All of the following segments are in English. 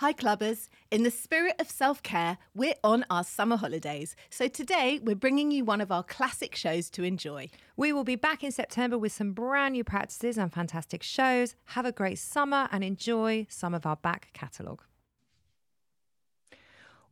Hi, clubbers. In the spirit of self care, we're on our summer holidays. So today, we're bringing you one of our classic shows to enjoy. We will be back in September with some brand new practices and fantastic shows. Have a great summer and enjoy some of our back catalogue.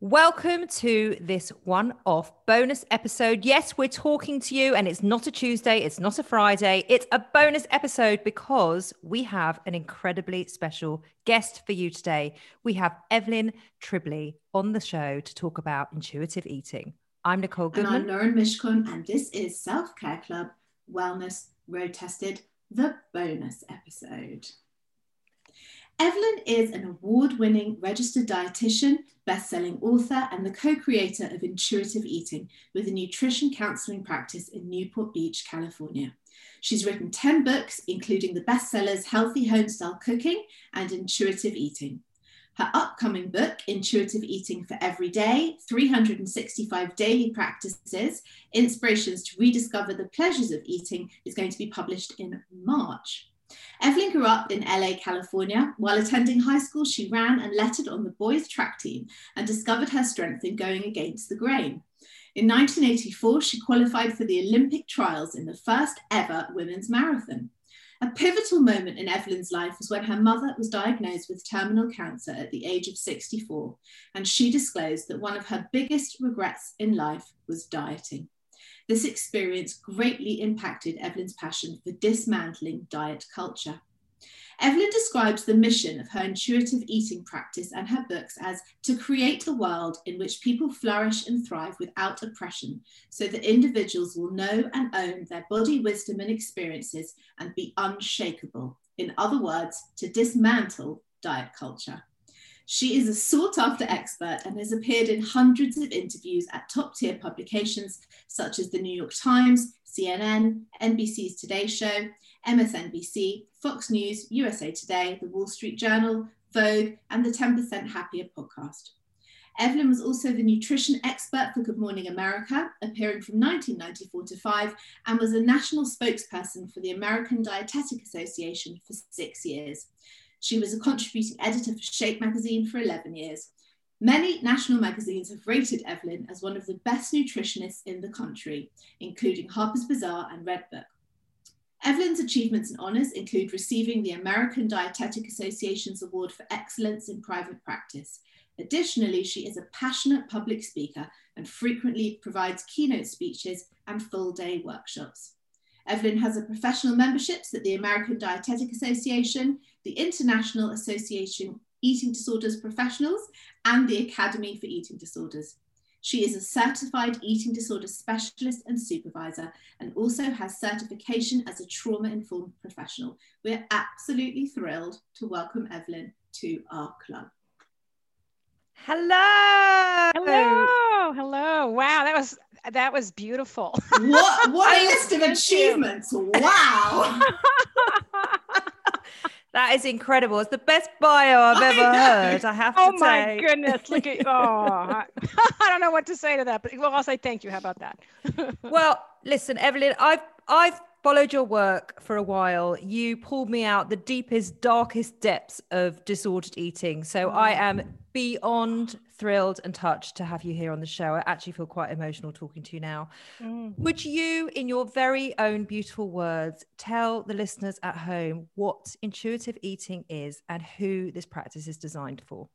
Welcome to this one off bonus episode. Yes, we're talking to you, and it's not a Tuesday, it's not a Friday, it's a bonus episode because we have an incredibly special guest for you today. We have Evelyn Tribole on the show to talk about intuitive eating. I'm Nicole Goodman. And I'm Lauren Mishcon, and this is Self Care Club Wellness Road Tested, the bonus episode. Evelyn is an award winning registered dietitian, best selling author, and the co creator of Intuitive Eating with a nutrition counseling practice in Newport Beach, California. She's written 10 books, including the bestsellers Healthy Homestyle Cooking and Intuitive Eating. Her upcoming book, Intuitive Eating for Every Day 365 Daily Practices Inspirations to Rediscover the Pleasures of Eating, is going to be published in March. Evelyn grew up in LA, California. While attending high school, she ran and lettered on the boys' track team and discovered her strength in going against the grain. In 1984, she qualified for the Olympic trials in the first ever women's marathon. A pivotal moment in Evelyn's life was when her mother was diagnosed with terminal cancer at the age of 64, and she disclosed that one of her biggest regrets in life was dieting. This experience greatly impacted Evelyn's passion for dismantling diet culture. Evelyn describes the mission of her intuitive eating practice and her books as to create a world in which people flourish and thrive without oppression, so that individuals will know and own their body wisdom and experiences and be unshakable. In other words, to dismantle diet culture. She is a sought after expert and has appeared in hundreds of interviews at top tier publications such as the New York Times, CNN, NBC's Today Show, MSNBC, Fox News, USA Today, The Wall Street Journal, Vogue, and the 10% Happier podcast. Evelyn was also the nutrition expert for Good Morning America, appearing from 1994 to 5, and was a national spokesperson for the American Dietetic Association for six years. She was a contributing editor for Shape magazine for 11 years. Many national magazines have rated Evelyn as one of the best nutritionists in the country, including Harper's Bazaar and Redbook. Evelyn's achievements and honours include receiving the American Dietetic Association's Award for Excellence in Private Practice. Additionally, she is a passionate public speaker and frequently provides keynote speeches and full day workshops. Evelyn has a professional memberships at the American Dietetic Association, the International Association Eating Disorders Professionals, and the Academy for Eating Disorders. She is a certified eating disorder specialist and supervisor and also has certification as a trauma informed professional. We're absolutely thrilled to welcome Evelyn to our club. Hello. Hello. Hello. Wow, that was that was beautiful. What what a list of achievements. Wow. that is incredible. It's the best bio I've I ever know. heard. I have oh to say. Oh my goodness. Look at oh I, I don't know what to say to that, but well, I'll say thank you. How about that? well, listen, Evelyn, I've I've followed your work for a while. You pulled me out the deepest, darkest depths of disordered eating. So I mm. am beyond thrilled and touched to have you here on the show. I actually feel quite emotional talking to you now. Mm. Would you, in your very own beautiful words, tell the listeners at home what intuitive eating is and who this practice is designed for?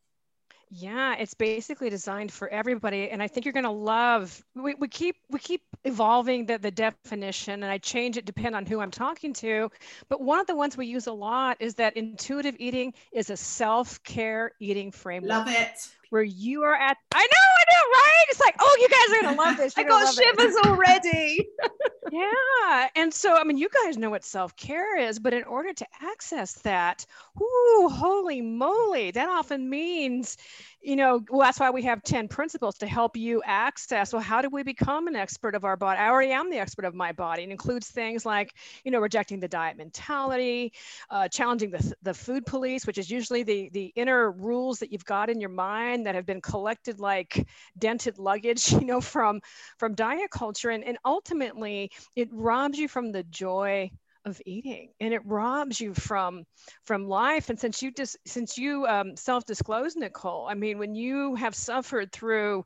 Yeah, it's basically designed for everybody, and I think you're going to love. We, we keep we keep evolving the the definition, and I change it depend on who I'm talking to. But one of the ones we use a lot is that intuitive eating is a self care eating framework. Love it where you are at. I know, I know, right? It's like, oh, you guys are gonna love this. I got shivers already. yeah, and so I mean, you guys know what self care is, but in order to access that, whoo, holy moly, that often means you know, well, that's why we have 10 principles to help you access. Well, how do we become an expert of our body? I already am the expert of my body. It includes things like, you know, rejecting the diet mentality, uh, challenging the, the food police, which is usually the, the inner rules that you've got in your mind that have been collected like dented luggage, you know, from, from diet culture. And, and ultimately, it robs you from the joy of eating and it robs you from from life and since you just since you um, self-disclose nicole i mean when you have suffered through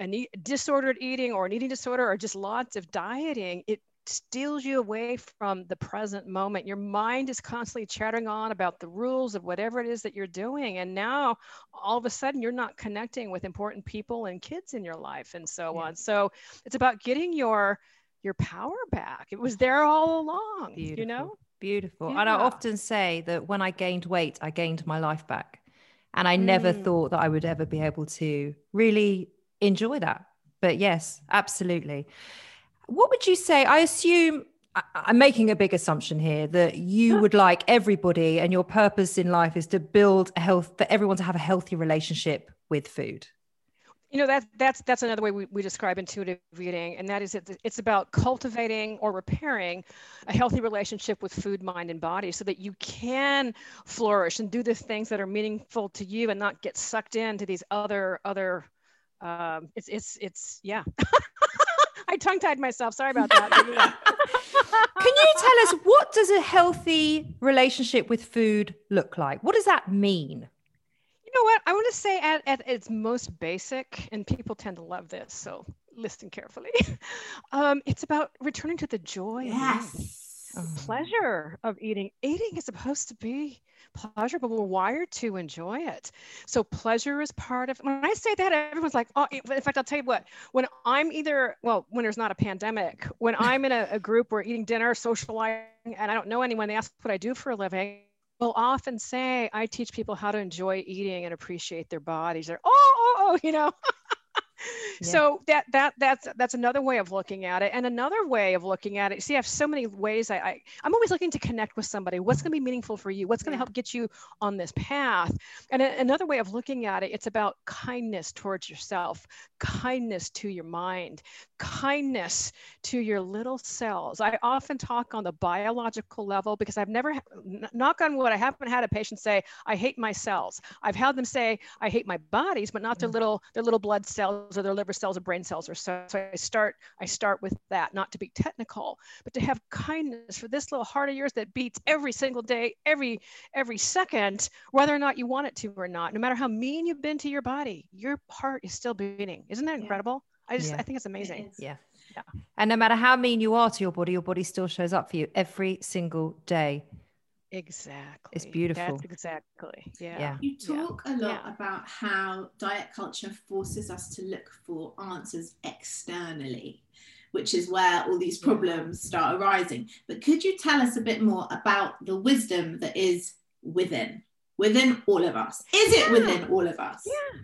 a disordered eating or an eating disorder or just lots of dieting it steals you away from the present moment. Your mind is constantly chattering on about the rules of whatever it is that you're doing. And now all of a sudden you're not connecting with important people and kids in your life and so yeah. on. So it's about getting your your power back. It was there all along, Beautiful. you know? Beautiful. Yeah. And I often say that when I gained weight, I gained my life back. And I mm. never thought that I would ever be able to really enjoy that. But yes, absolutely. What would you say? I assume I'm making a big assumption here that you would like everybody and your purpose in life is to build a health for everyone to have a healthy relationship with food. You know that that's that's another way we, we describe intuitive eating, and that is it, it's about cultivating or repairing a healthy relationship with food, mind, and body, so that you can flourish and do the things that are meaningful to you, and not get sucked into these other other. Um, it's it's it's yeah. I tongue tied myself. Sorry about that. Can you tell us what does a healthy relationship with food look like? What does that mean? You know what? I want to say at, at its most basic, and people tend to love this, so listen carefully. um, it's about returning to the joy. Yes. pleasure of eating. Eating is supposed to be pleasure, but we're wired to enjoy it. So pleasure is part of. When I say that, everyone's like, "Oh." In fact, I'll tell you what. When I'm either well, when there's not a pandemic, when I'm in a, a group, we're eating dinner, socializing, and I don't know anyone, they ask what I do for a living. Will often say I teach people how to enjoy eating and appreciate their bodies. They're oh, oh, oh you know. So that that that's that's another way of looking at it, and another way of looking at it. See, I have so many ways. I, I am always looking to connect with somebody. What's going to be meaningful for you? What's going to yeah. help get you on this path? And a, another way of looking at it, it's about kindness towards yourself, kindness to your mind, kindness to your little cells. I often talk on the biological level because I've never, knock on wood, I haven't had a patient say, I hate my cells. I've had them say, I hate my bodies, but not their mm. little, their little blood cells or their liver cells or brain cells or so. So I start, I start with that, not to be technical, but to have kindness for this little heart of yours that beats every single day, every, every second, whether or not you want it to or not. No matter how mean you've been to your body, your heart is still beating. Isn't that incredible? Yeah. I just yeah. I think it's amazing. It yeah. Yeah. And no matter how mean you are to your body, your body still shows up for you every single day. Exactly. It's beautiful. That's exactly. Yeah. yeah. You talk yeah. a lot yeah. about how diet culture forces us to look for answers externally, which is where all these problems start arising. But could you tell us a bit more about the wisdom that is within, within all of us? Is it within all of us? Yeah.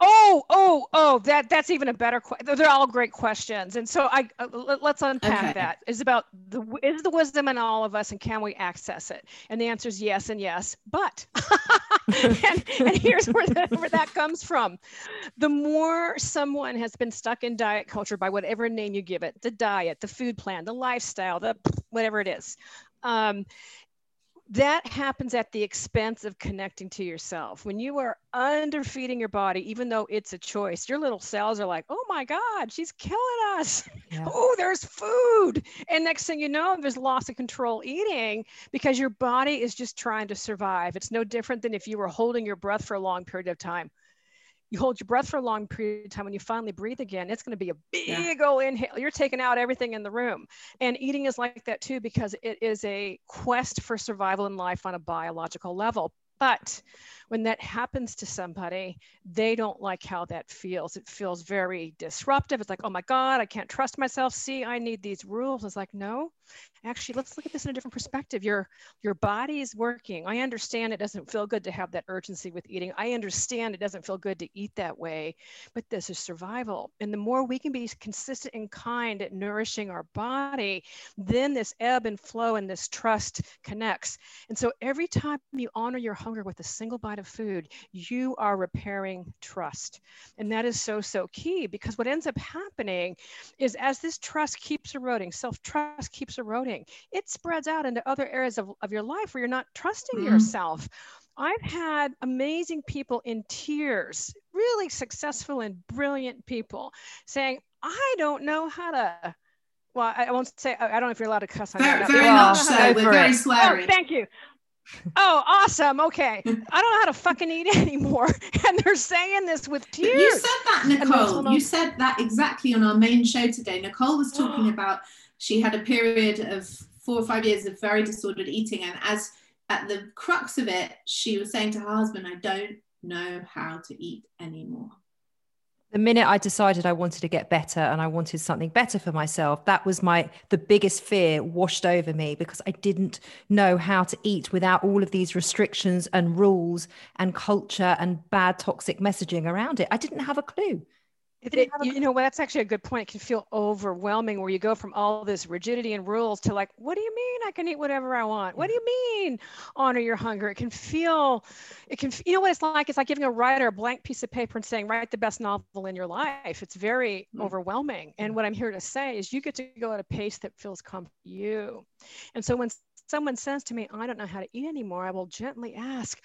Oh, oh, oh, that that's even a better question. They're all great questions. And so I uh, let's unpack okay. that. Is about the is the wisdom in all of us and can we access it? And the answer is yes and yes. But and, and here's where, the, where that comes from. The more someone has been stuck in diet culture by whatever name you give it, the diet, the food plan, the lifestyle, the whatever it is, um, that happens at the expense of connecting to yourself. When you are underfeeding your body, even though it's a choice, your little cells are like, oh my God, she's killing us. Yeah. Oh, there's food. And next thing you know, there's loss of control eating because your body is just trying to survive. It's no different than if you were holding your breath for a long period of time you hold your breath for a long period of time when you finally breathe again it's going to be a big yeah. old inhale. You're taking out everything in the room. And eating is like that too because it is a quest for survival in life on a biological level. But when that happens to somebody, they don't like how that feels. It feels very disruptive. It's like, oh my God, I can't trust myself. See, I need these rules. It's like, no, actually, let's look at this in a different perspective. Your your body is working. I understand it doesn't feel good to have that urgency with eating. I understand it doesn't feel good to eat that way, but this is survival. And the more we can be consistent and kind at nourishing our body, then this ebb and flow and this trust connects. And so every time you honor your hunger with a single bite of food, you are repairing trust. And that is so, so key because what ends up happening is as this trust keeps eroding, self trust keeps eroding, it spreads out into other areas of, of your life where you're not trusting mm-hmm. yourself. I've had amazing people in tears, really successful and brilliant people saying, I don't know how to well, I, won't say. I don't know if you're allowed to cuss on Very, that. very are. much so. We're very it. Oh, thank you. Oh, awesome. Okay. I don't know how to fucking eat anymore. And they're saying this with But you said that, Nicole. You said that exactly on our main show today. Nicole was talking about she had a period of four or five years of very disordered eating, and as at the crux of it, she was saying to her husband, "I don't know how to eat anymore." The minute I decided I wanted to get better and I wanted something better for myself, that was my the biggest fear washed over me because I didn't know how to eat without all of these restrictions and rules and culture and bad toxic messaging around it. I didn't have a clue. It, it- a you know, well, that's actually a good point. It can feel overwhelming where you go from all this rigidity and rules to like, what do you mean I can eat whatever I want? What do you mean honor your hunger? It can feel, it can, you know what it's like? It's like giving a writer a blank piece of paper and saying, write the best novel in your life. It's very Mm. overwhelming. And what I'm here to say is you get to go at a pace that feels comfortable to you. And so when someone says to me, I don't know how to eat anymore, I will gently ask,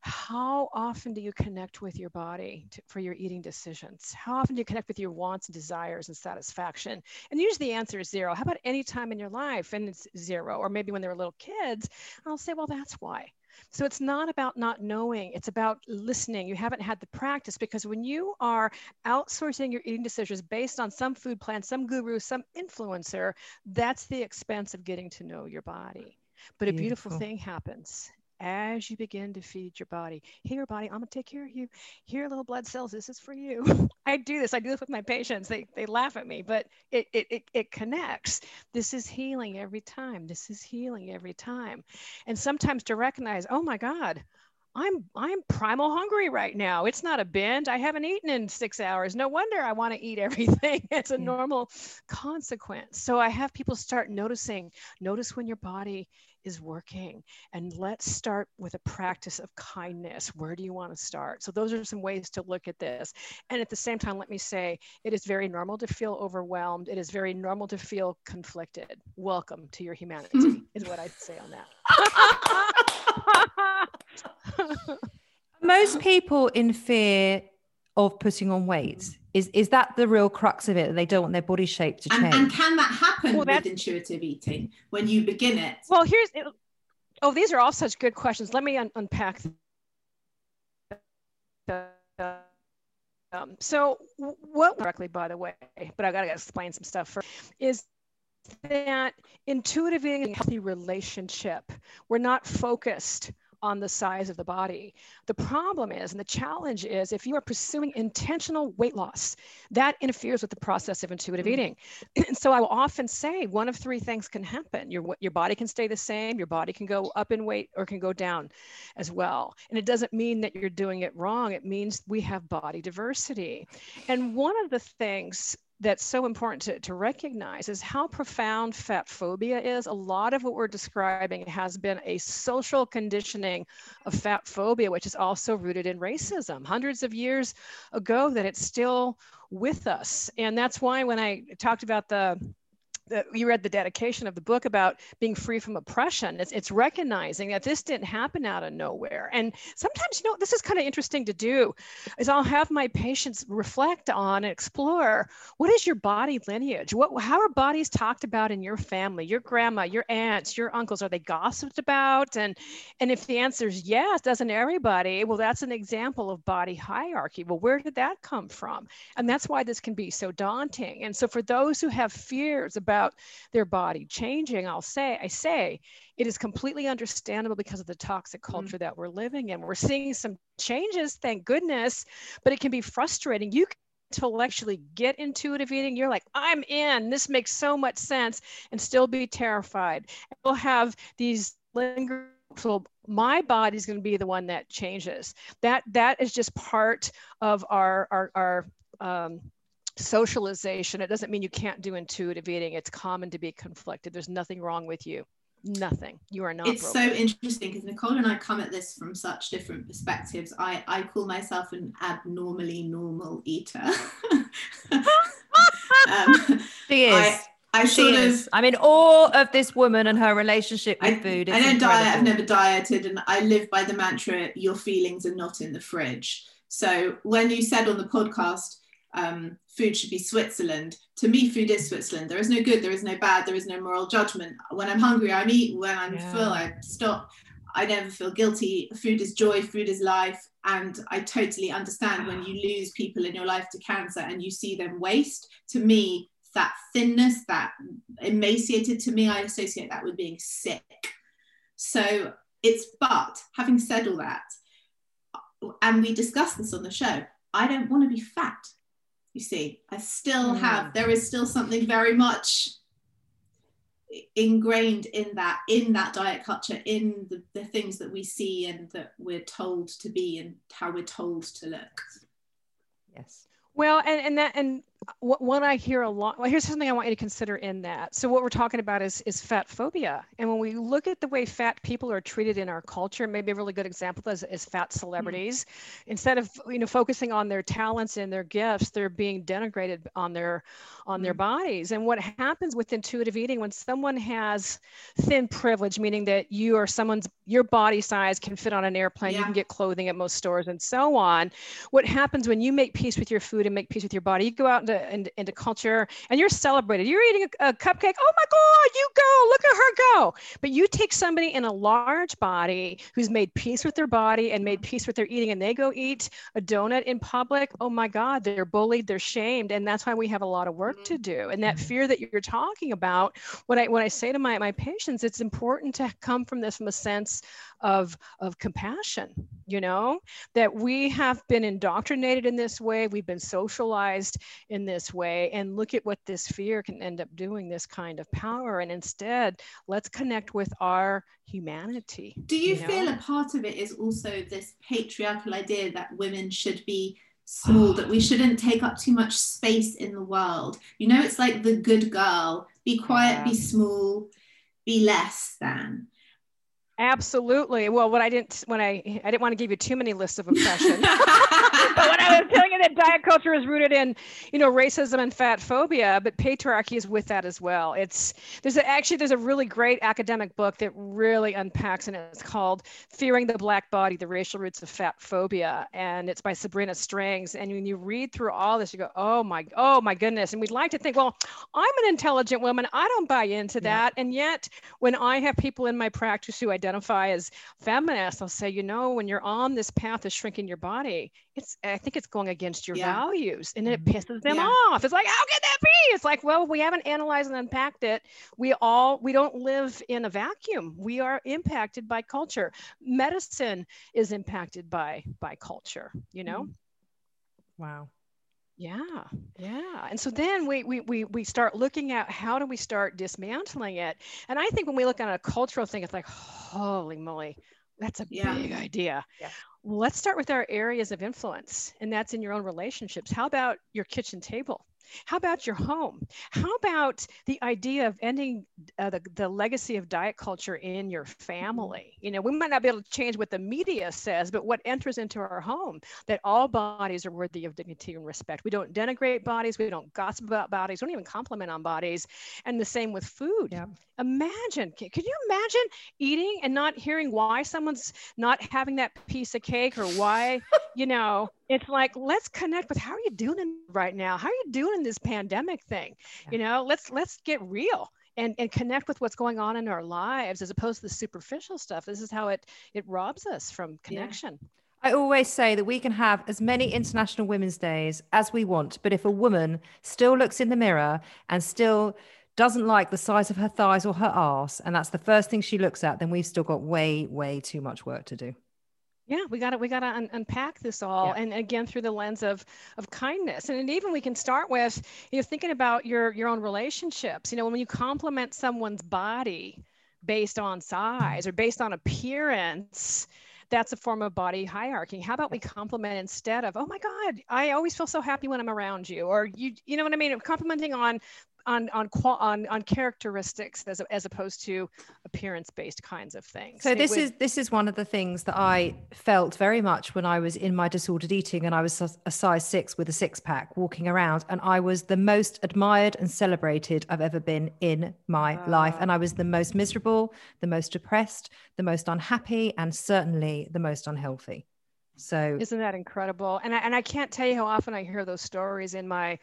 how often do you connect with your body to, for your eating decisions? How often do you connect with your wants and desires and satisfaction? And usually the answer is zero. How about any time in your life? And it's zero. Or maybe when they were little kids, I'll say, well, that's why. So it's not about not knowing, it's about listening. You haven't had the practice because when you are outsourcing your eating decisions based on some food plan, some guru, some influencer, that's the expense of getting to know your body. But a beautiful Beautiful. thing happens as you begin to feed your body. Here, body, I'm gonna take care of you. Here, little blood cells, this is for you. I do this. I do this with my patients. They they laugh at me, but it it it, it connects. This is healing every time. This is healing every time. And sometimes to recognize, oh my God, I'm I'm primal hungry right now. It's not a binge. I haven't eaten in six hours. No wonder I want to eat everything. It's a Yeah. normal consequence. So I have people start noticing. Notice when your body is working, and let's start with a practice of kindness. Where do you want to start? So those are some ways to look at this. And at the same time, let me say it is very normal to feel overwhelmed. It is very normal to feel conflicted. Welcome to your humanity, is what I say on that. Most people in fear of putting on weight is is that the real crux of it? that They don't want their body shape to change. and can that happen Well, with intuitive eating when you begin it? Well, here's oh, these are all such good questions. Let me un- unpack. the- Um, so, what directly, by the way, but I got to explain some stuff first, is that intuitive eating a healthy relationship. We're not focused on the size of the body. The problem is, and the challenge is, if you are pursuing intentional weight loss, that interferes with the process of intuitive Mm. eating. And so I will often say one of three things can happen. Your, your body can stay the same, your body can go up in weight or can go down as well. And it doesn't mean that you're doing it wrong. It means we have body diversity. And one of the things that's so important to, to recognize is how profound fat phobia is. A lot of what we're describing has been a social conditioning of fat phobia, which is also rooted in racism. Hundreds of years ago, that it's still with us. And that's why when I talked about the you read the dedication of the book about being free from oppression. It's, it's recognizing that this didn't happen out of nowhere. And sometimes, you know, this is kind of interesting to do is I'll have my patients reflect on and explore what is your body lineage? What, how are bodies talked about in your family, your grandma, your aunts, your uncles? Are they gossiped about? And, and if the answer is yes, doesn't everybody? Well, that's an example of body hierarchy. Well, where did that come from? And that's why this can be so daunting. And so for those who have fears about their body changing, I'll say, I say, it is completely understandable because of the toxic culture that we're living in. We're seeing some changes, thank goodness, but it can be frustrating. You can intellectually get intuitive eating, you're like, I'm in, this makes so much sense, and still be terrified. We'll have these lingering so my body's going to be the one that changes that that is just part of our our, our um, socialization. It doesn't mean you can't do intuitive eating. It's common to be conflicted. There's nothing wrong with you. Nothing. You are not. it's broken. so interesting because Nicole and I come at this from such different perspectives. I, I call myself an abnormally normal eater. um, she is. I, I she sort is. of I'm in awe of this woman and her relationship with I, food. I It's don't diet, I've never dieted, and I live by the mantra your feelings are not in the fridge. So when you said on the podcast, um, food should be Switzerland. To me, food is Switzerland. There is no good, there is no bad, there is no moral judgment. When I'm hungry, I eat. When I'm yeah. full, I stop. I never feel guilty. Food is joy, food is life. And I totally understand when you lose people in your life to cancer and you see them waste. To me, that thinness, that emaciated, to me, I associate that with being sick. So it's, but having said all that, and we discussed this on the show, I don't want to be fat. You see, I still mm. have, there is still something very much ingrained in that in that diet culture in the, the things that we see and that we're told to be and how we're told to look yes well and and that and what, what I hear a lot, well, here's something I want you to consider in that. So what we're talking about is, is fat phobia. And when we look at the way fat people are treated in our culture, maybe a really good example is, is fat hmm. celebrities. Mm-hmm. Instead of, you know, focusing on their talents and their gifts, they're being denigrated on their, on mm-hmm. their hmm. bodies. And what happens with intuitive eating, when someone has thin privilege, meaning that you or someone's, your body size can fit on an airplane, yeah. you can get clothing at most stores and so on. What happens when you make peace with your food and make peace with your body, you go out into into, into culture and you're celebrated. You're eating a, a, cupcake. Oh my God, you go, look at her go. But you take somebody in a large body who's made peace with their body and made peace with their eating, and they go eat a donut in public. Oh my God, they're bullied, they're shamed. And that's why we have a lot of work to mm-hmm. do. And that mm-hmm. fear that you're talking about, when I when I say to my, my patients, it's important to come from this from a sense of, of compassion, you know, that we have been indoctrinated in this way, we've been socialized in this way, and look at what this fear can end up doing this kind of power. And instead, let's connect with our humanity. Do you, you feel know? a part of it is also this patriarchal idea that women should be small, that we shouldn't take up too much space in the world? You know, it's like the good girl be quiet, yeah. be small, be less than. Absolutely. Well, what I didn't when I I didn't want to give you too many lists of oppression, but when I was telling you that diet culture is rooted in, you know, racism and fat phobia, but patriarchy is with that as well. It's there's a, actually there's a really great academic book that really unpacks and it's called "Fearing the Black Body: The Racial Roots of Fat Phobia," and it's by Sabrina Strings. And when you read through all this, you go, "Oh my, oh my goodness!" And we'd like to think, well, I'm an intelligent woman. I don't buy into that, yeah. and yet when I have people in my practice who identify identify as feminist, I'll say, you know, when you're on this path of shrinking your body, it's I think it's going against your yeah. values and it mm-hmm. pisses them yeah. off. It's like, how can that be? It's like, well, we haven't analyzed and unpacked it. We all we don't live in a vacuum. We are impacted by culture. Medicine is impacted by by culture, you know? Mm-hmm. Wow. Yeah, yeah. And so then we, we, we, we start looking at how do we start dismantling it. And I think when we look at a cultural thing, it's like, holy moly, that's a yeah. big idea. Yeah. Well, let's start with our areas of influence, and that's in your own relationships. How about your kitchen table? How about your home? How about the idea of ending uh, the, the legacy of diet culture in your family? You know, we might not be able to change what the media says, but what enters into our home that all bodies are worthy of dignity and respect. We don't denigrate bodies, we don't gossip about bodies, we don't even compliment on bodies. And the same with food. Yeah. Imagine, could you imagine eating and not hearing why someone's not having that piece of cake or why, you know, it's like let's connect with how are you doing right now? How are you doing in this pandemic thing? Yeah. you know let's let's get real and, and connect with what's going on in our lives as opposed to the superficial stuff. This is how it it robs us from connection. Yeah. I always say that we can have as many International Women's Days as we want, but if a woman still looks in the mirror and still doesn't like the size of her thighs or her ass, and that's the first thing she looks at, then we've still got way, way too much work to do yeah we got to we got to un- unpack this all yeah. and again through the lens of of kindness. And and even we can start with you know thinking about your your own relationships. You know when you compliment someone's body based on size or based on appearance that's a form of body hierarchy. How about we compliment instead of oh my god i always feel so happy when i'm around you or you you know what i mean? Complimenting on on on on, on characteristics as, as opposed to appearance based kinds of things. So this would... is this is one of the things that i felt very much when i was in my disordered eating and i was a size six with a six pack walking around and i was the most admired and celebrated i've ever been in my wow. life. And i was the most miserable the most depressed the most unhappy and certainly the most unhealthy So isn't that incredible? And I, and I can't tell you how often I hear those stories in my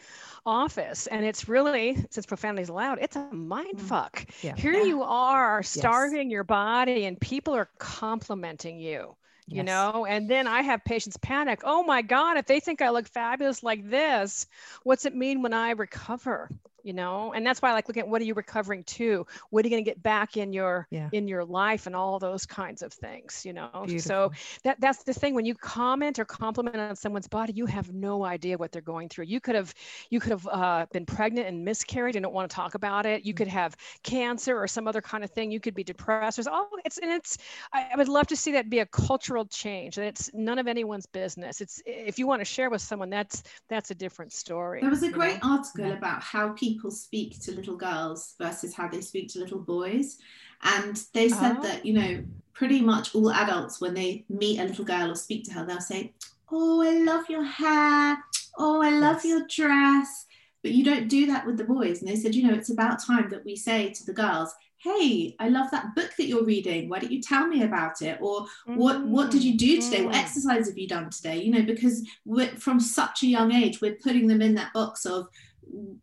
office, and it's really since profanity is allowed, it's a mind mm. fuck. Yeah. Here Yeah. you are starving your body, and people are complimenting you. You Yes. know, and then I have patients panic. Oh my God, if they think I look fabulous like this, what's it mean when I recover? You know, and that's why I like looking at what are you recovering to? What are you going to get back in your Yeah. in your life and all those kinds of things, you know. So that that's the thing when you comment or compliment on someone's body you have no idea what they're going through you could have you could have uh, been pregnant and miscarried and don't want to talk about it you Mm. could have cancer or some other kind of thing you could be depressed there's all it's and it's I, I would love to see that be a cultural change and it's none of anyone's business it's if you want to share with someone that's that's a different story There was a great know? article about how people speak to little girls versus how they speak to little boys. And they said Oh. that, you know, pretty much all adults, when they meet a little girl or speak to her, they'll say, Oh, I love your hair. Oh, I love Yes. your dress. But you don't do that with the boys. And they said, you know, it's about time that we say to the girls, Hey, I love that book that you're reading. Why don't you tell me about it? Or what what did you do today? What Mm. exercise have you done today? You know, because we're, from such a young age, we're putting them in that box of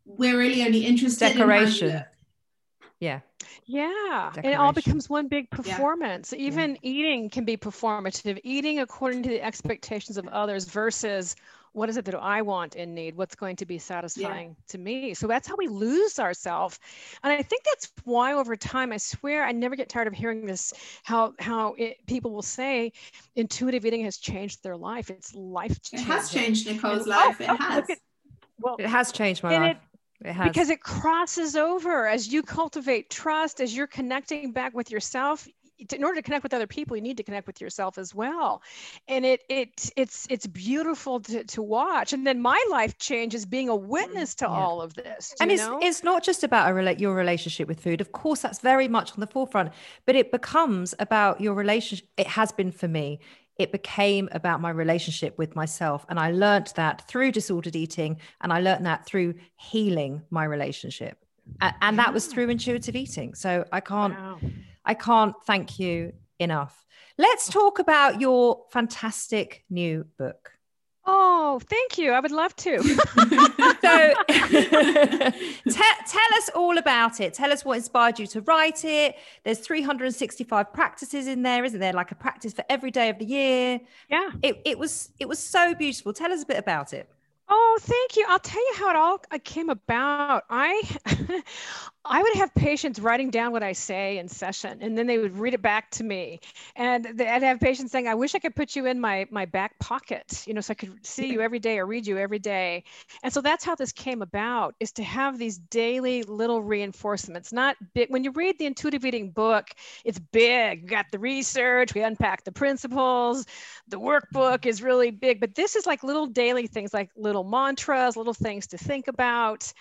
we're really only interested in Decoration. how you look. yeah. Yeah, and it all becomes one big performance. Even eating can be performative. Eating according to the expectations of others versus what is it that I want and need? What's going to be satisfying to me? So that's how we lose ourselves. And I think that's why over time, I swear, I never get tired of hearing this. How how it, people will say intuitive eating has changed their life. It's life It changing. has changed Nicole's And- oh, life. oh, it oh, has. look at- well, It has changed my life. It, has. because it crosses over as you cultivate trust as you're connecting back with yourself in order to connect with other people you need to connect with yourself as well and it it it's it's beautiful to, to watch and then my life changes being a witness to Yeah. all of this and you it's know? it's not just about a rela- your relationship with food of course that's very much on the forefront but it becomes about your relationship it has been for me it became about my relationship with myself. And i learnt that through disordered eating and i learnt that through healing my relationship. A- and, that was through intuitive eating. So i can't Wow. i can't thank you enough. Let's talk about your fantastic new book oh thank you. I would love to. So te- tell us all about it. Tell us what inspired you to write it. There's 365 practices in there isn't there? Like a practice for every day of the year. Yeah. It, it was it was so beautiful. Tell us a bit about it. Oh, thank you. I'll tell you how it all uh, came about. I I would have patients writing down what I say in session, and then they would read it back to me. And I'd have patients saying, "I wish I could put you in my my back pocket, you know, so I could see you every day or read you every day." And so that's how this came about: is to have these daily little reinforcements. Not big. When you read the intuitive eating book, it's big. We got the research, we unpack the principles, the workbook is really big, but this is like little daily things, like little mantras, little things to think about.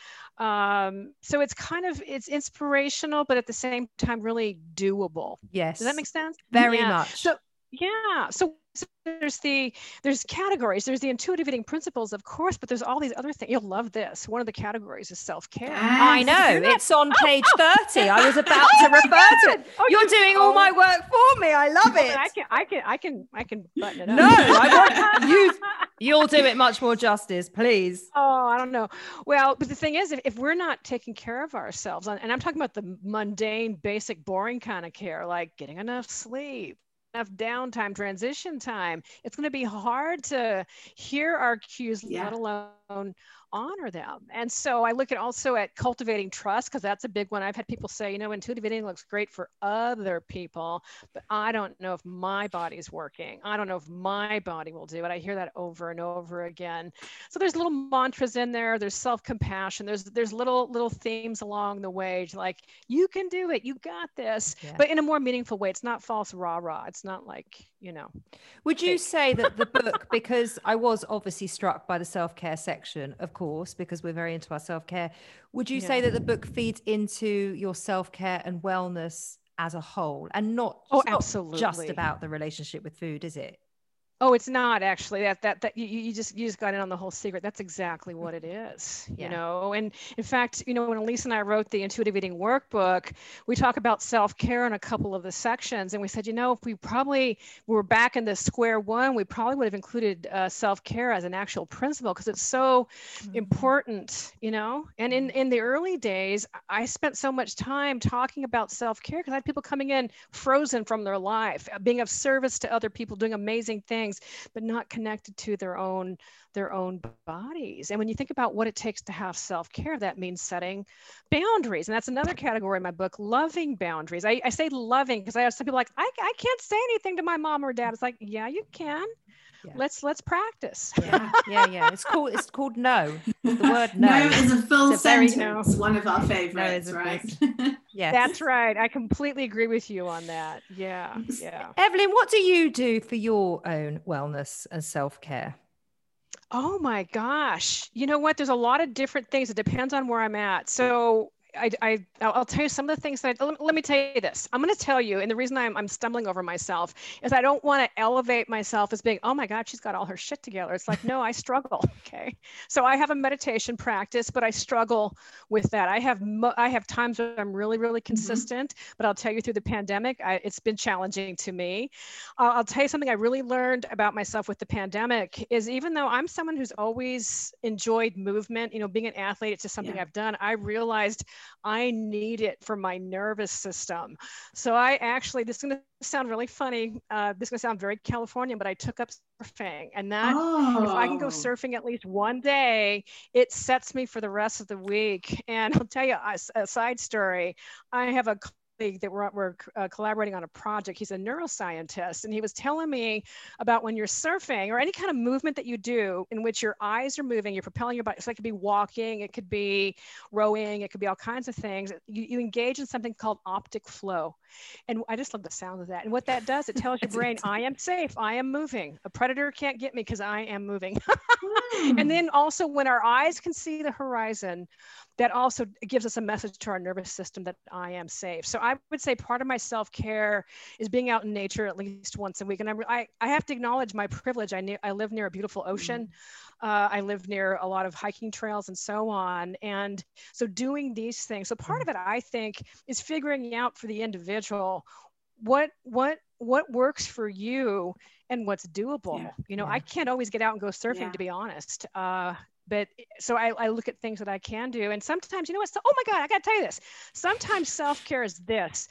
Um, so it's kind of it's inspirational, but at the same time, really doable. yes Does that make sense? very Yeah. much So yeah. So, so there's the there's categories. There's the intuitive eating principles, of course, but there's all these other things. You'll love this. One of the categories is self care. I know it's on oh, page 30. I was about to oh, refer to it. Oh, You're you- doing all oh. my work for me. I love it. I can I can I can I can button it up. No, I want you. You'll do it much more justice, please. Oh, I don't know. Well, but the thing is, if, if we're not taking care of ourselves, and and I'm talking about the mundane, basic, boring kind of care, like getting enough sleep, enough downtime, transition time, it's going to be hard to hear our cues, Yeah. let alone honor them. And so I look at also at cultivating trust because that's a big one. I've had people say, you know, intuitive eating looks great for other people, but I don't know if my body's working. I don't know if my body will do it. I hear that over and over again. So there's little mantras in there. There's self-compassion. There's there's little little themes along the way, like you can do it. You got this, Yeah. but in a more meaningful way. It's not false rah rah. It's not like you know. Would you say that the book, because I was obviously struck by the self care section, of course, because we're very into our self care, would you say that the book feeds into your self care and wellness as a whole and not, Oh, it's not just about the relationship with food, is it? Oh, it's not actually that that that you, you just you just got in on the whole secret. That's exactly what it is, Yeah. you know. And in fact, you know, when Elyse and I wrote the intuitive eating workbook, we talk about self-care in a couple of the sections, and we said, you know, if we probably were back in the square one, we probably would have included uh, self-care as an actual principle because it's so important, you know. And in in the early days, I spent so much time talking about self-care because I had people coming in frozen from their life, uh, being of service to other people, doing amazing things, but not connected to their own their own bodies. And when you think about what it takes to have self-care, that means setting boundaries. And that's another category in my book, loving boundaries. I, I say loving because I have some people like, I, I can't say anything to my mom or dad. It's like, yeah, you can. Yeah. Let's let's practice. Yeah, yeah, yeah. It's called it's called no. The word no. No, is a full It's a very- sentence. One of our favorites, a right? yeah That's right. I completely agree with you on that. Yeah. Yeah. Evelyn, what do you do for your own wellness and self care? Oh my gosh. You know what? There's a lot of different things. It depends on where I'm at. So I, I, I'll tell you some of the things that, I, let, let me tell you this. I'm going to tell you, and the reason I'm, I'm stumbling over myself is I don't want to elevate myself as being, oh my God, she's got all her shit together. It's like, no, I struggle. Okay. So I have a meditation practice, but I struggle with that. I have, mo- I have times where I'm really, really mm-hmm. consistent, but I'll tell you through the pandemic, I, it's been challenging to me. I'll, I'll tell you something I really learned about myself with the pandemic is even though I'm someone who's always enjoyed movement, you know, being an athlete, it's just something Yeah. I've done. I realized I need it for my nervous system. So I actually, this is going to sound really funny. Uh, this is going to sound very Californian, but I took up surfing and that oh. if I can go surfing at least one day, it sets me for the rest of the week. And I'll tell you a side story. I have a that we're, we're uh, collaborating on a project. He's a neuroscientist, and he was telling me about when you're surfing or any kind of movement that you do in which your eyes are moving, you're propelling your body. So it could be walking, it could be rowing, it could be all kinds of things. You, you engage in something called optic flow. And I just love the sound of that. And what that does, it tells your brain. I am safe, I am moving. A predator can't get me because I am moving. Hmm. And then also when our eyes can see the horizon, that also gives us a message to our nervous system that I am safe. So I would say part of my self-care is being out in nature at least once a week. And I'm, I, I have to acknowledge my privilege. I, ne- I live near a beautiful ocean. Uh, I live near a lot of hiking trails and so on. And so doing these things. So part of it, I think, is figuring out for the individual what what what works for you and what's doable. Yeah, you know, yeah. I can't always get out and go surfing, Yeah. to be honest. Uh, but so I, I look at things that I can do. And sometimes, you know what? So, oh my God, I got to tell you this. Sometimes self care is this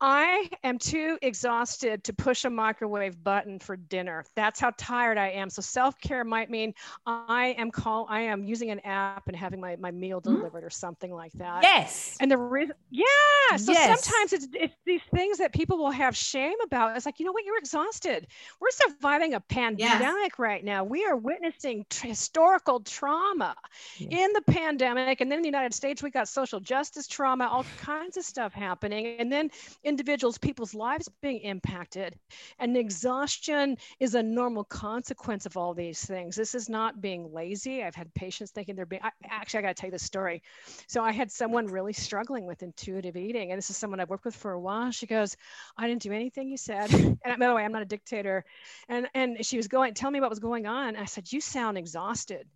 I am too exhausted to push a microwave button for dinner. That's how tired I am. So, self care might mean I am call I am using an app and having my, my meal Mhm. delivered or something like that. Yes. And the reason, yeah. So Yes. sometimes it's, it's these things that people will have shame about. It's like, you know what? You're exhausted. We're surviving a pandemic right now. We are witnessing tr- historical trauma Yeah. in the pandemic. And then in the United States, we got social justice trauma, all kinds of stuff happening. And then individuals, people's lives being impacted. And exhaustion is a normal consequence of all these things. This is not being lazy. I've had patients thinking they're being, I, actually, I got to tell you this story. So I had someone really struggling with intuitive eating, and this is someone I've worked with for a while. She goes, "I didn't do anything you said." And by the way, I'm not a dictator. And and she was going, "Tell me what was going on." I said, "You sound exhausted."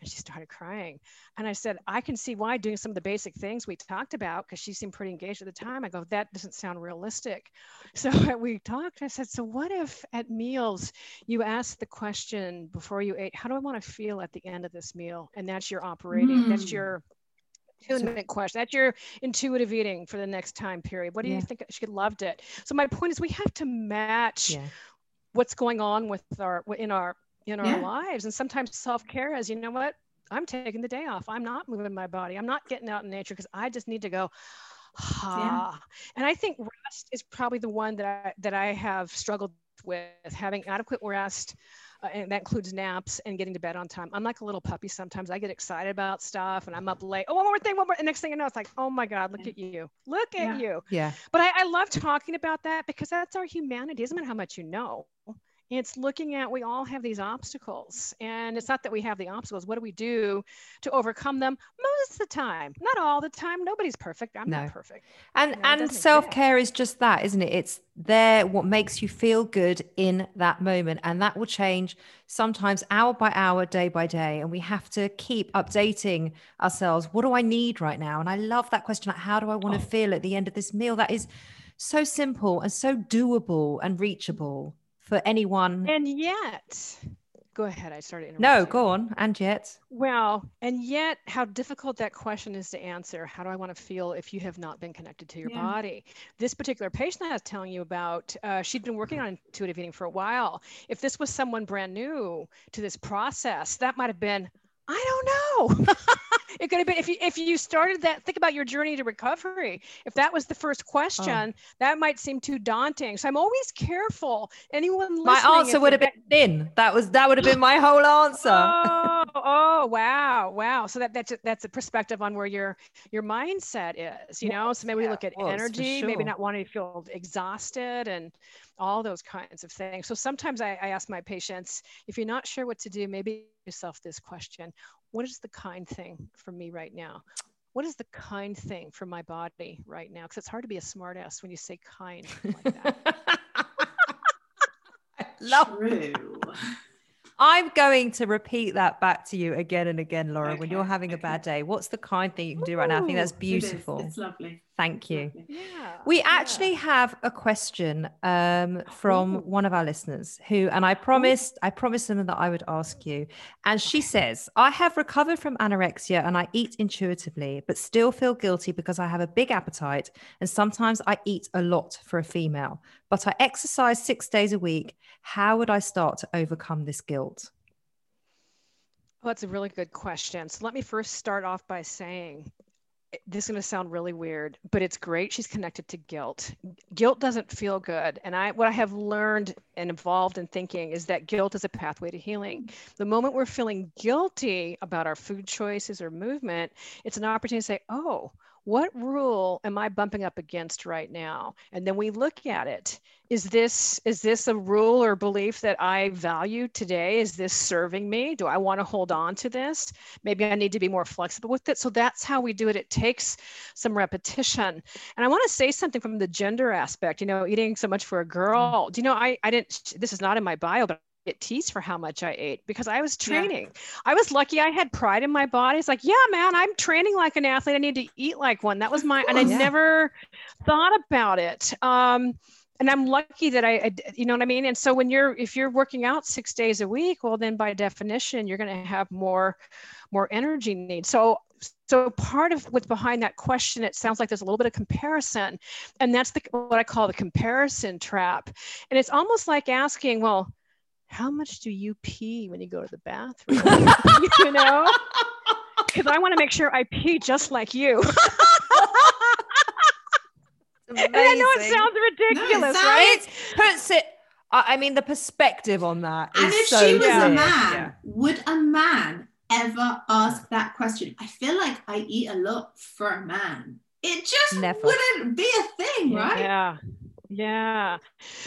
And she started crying. And I said, I can see why doing some of the basic things we talked about, because she seemed pretty engaged at the time. I go, that doesn't sound realistic. So we talked. I said, so what if at meals you ask the question before you ate, how do I want to feel at the end of this meal? And that's your operating, that's Mm. your attunement question. That's your intuitive eating for the next time period. What do Yeah. you think? She loved it. So my point is we have to match Yeah. what's going on with our in our in our Yeah. lives and sometimes self-care is you know what i'm taking the day off i'm not moving my body i'm not getting out in nature because i just need to go ah and i think rest is probably the one that i that i have struggled with having adequate rest uh, and that includes naps and getting to bed on time. I'm like a little puppy sometimes. I get excited about stuff and I'm up late. Oh, one more thing, one more. And next thing you know, it's like, oh my God, look Yeah. at you. Look at Yeah. you. Yeah. But I, I love talking about that because that's our humanity. It doesn't matter how much you know. It's looking at we all have these obstacles and it's not that we have the obstacles. What do we do to overcome them? Most of the time. Not all the time. Nobody's perfect. I'm no. not perfect. And you know, and self-care is just that isn't it? It's there what makes you feel good in that moment and that will change sometimes hour by hour day by day and we have to keep updating ourselves. What do i need right now? And i love that question like how do i want to oh. feel at the end of this meal? That is so simple and so doable and reachable for anyone. And yet, go ahead. I started. No, go on. And yet. Well, and yet, how difficult that question is to answer. How do I want to feel if you have not been connected to your yeah. body? This particular patient I was telling you about, uh, she'd been working on intuitive eating for a while. If this was someone brand new to this process, that might have been, I don't know. it could have been if you if you started that think about your journey to recovery. If that was the first oh. question oh. that might seem too daunting. So i'm always careful. Anyone my answer would have been thin. That was that would have been my whole answer. Oh, oh wow wow. So that that's a, that's a perspective on where your your mindset is you know? So maybe yeah, we look at energy sure. maybe not wanting to feel exhausted and all those kinds of things. So sometimes I, I ask my patients if you're not sure what to do maybe yourself this question what is the kind thing for me right now? What is the kind thing for my body right now? Because it's hard to be a smartass when you say kind like that. Love True. I'm going to repeat that back to you again and again, Laura. Okay, when you're having okay. a bad day, what's the kind thing you can do right now? I think that's beautiful. It it's lovely. Thank you. Yeah, we actually yeah. have a question um, from Ooh. one of our listeners who, and I promised, I promised them that I would ask you. And she says, I have recovered from anorexia and I eat intuitively, but still feel guilty because I have a big appetite and sometimes I eat a lot for a female. But I exercise six days a week. How would I start to overcome this guilt? Well, that's a really good question. So let me first start off by saying this is going to sound really weird, but it's great. She's connected to guilt. Guilt doesn't feel good. And I what I have learned and evolved in thinking is that guilt is a pathway to healing. The moment we're feeling guilty about our food choices or movement, it's an opportunity to say, "Oh, what rule am i bumping up against right now? And then we look at it. Is this is this a rule or belief that i value today? Is this serving me? Do i want to hold on to this? Maybe i need to be more flexible with it. So that's how we do it. It takes some repetition. And i want to say something from the gender aspect you know eating so much for a mm. girl. Do you know i i didn't this is not in my bio but get teased for how much I ate because I was training. Yeah. I was lucky I had pride in my body. It's like, yeah, man, I'm training like an athlete. I need to eat like one. That was my, and I yeah. never thought about it. Um, and I'm lucky that I, I, you know what I mean? And so when you're, if you're working out six days a week, well, then by definition, you're going to have more, more energy needs. So so part of what's behind that question it sounds like there's a little bit of comparison and that's the what i call the comparison trap and it's almost like asking well how much do you pee when you go to the bathroom? you know? Because I want to make sure I pee just like you. and I know it sounds ridiculous, no, it right? Puts it. I mean, the perspective on that. and if so she was a man, yeah. would a man ever ask that question? I feel like I eat a lot for a man. It just Never. wouldn't be a thing, right? Yeah. Yeah.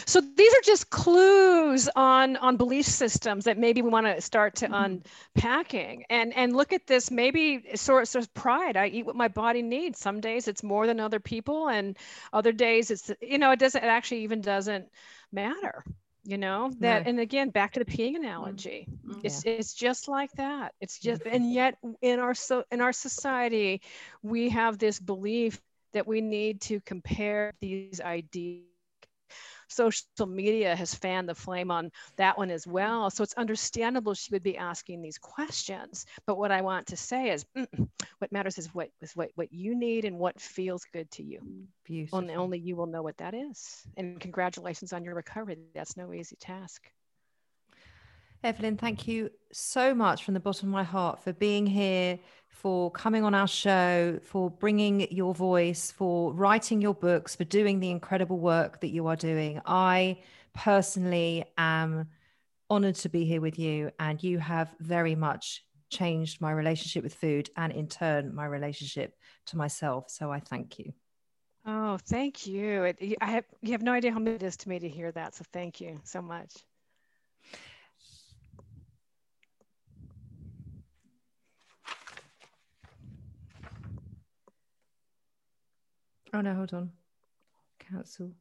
So these are just clues on on belief systems that maybe we want to start to mm-hmm. unpacking and and look at this maybe source of pride. I eat what my body needs. Some days it's more than other people and other days it's you know it doesn't it actually even doesn't matter you know that and again back to the peeing mm-hmm. analogy mm-hmm. it's it's just like that it's just and yet in our so in our society we have this belief that we need to compare these ideas social media has fanned the flame on that one as well. So it's understandable she would be asking these questions. But what I want to say is mm, mm, what matters is what is what, what you need and what feels good to you. Beautiful. Only, only you will know what that is. And congratulations on your recovery. That's no easy task. Evelyn, thank you so much from the bottom of my heart for being here, for coming on our show, for bringing your voice, for writing your books, for doing the incredible work that you are doing. I personally am honored to be here with you, and you have very much changed my relationship with food and, in turn, my relationship to myself. So I thank you. Oh, thank you. I have, you have no idea how much it is to me to hear that. So thank you so much. Oh no, hold on. Cancel.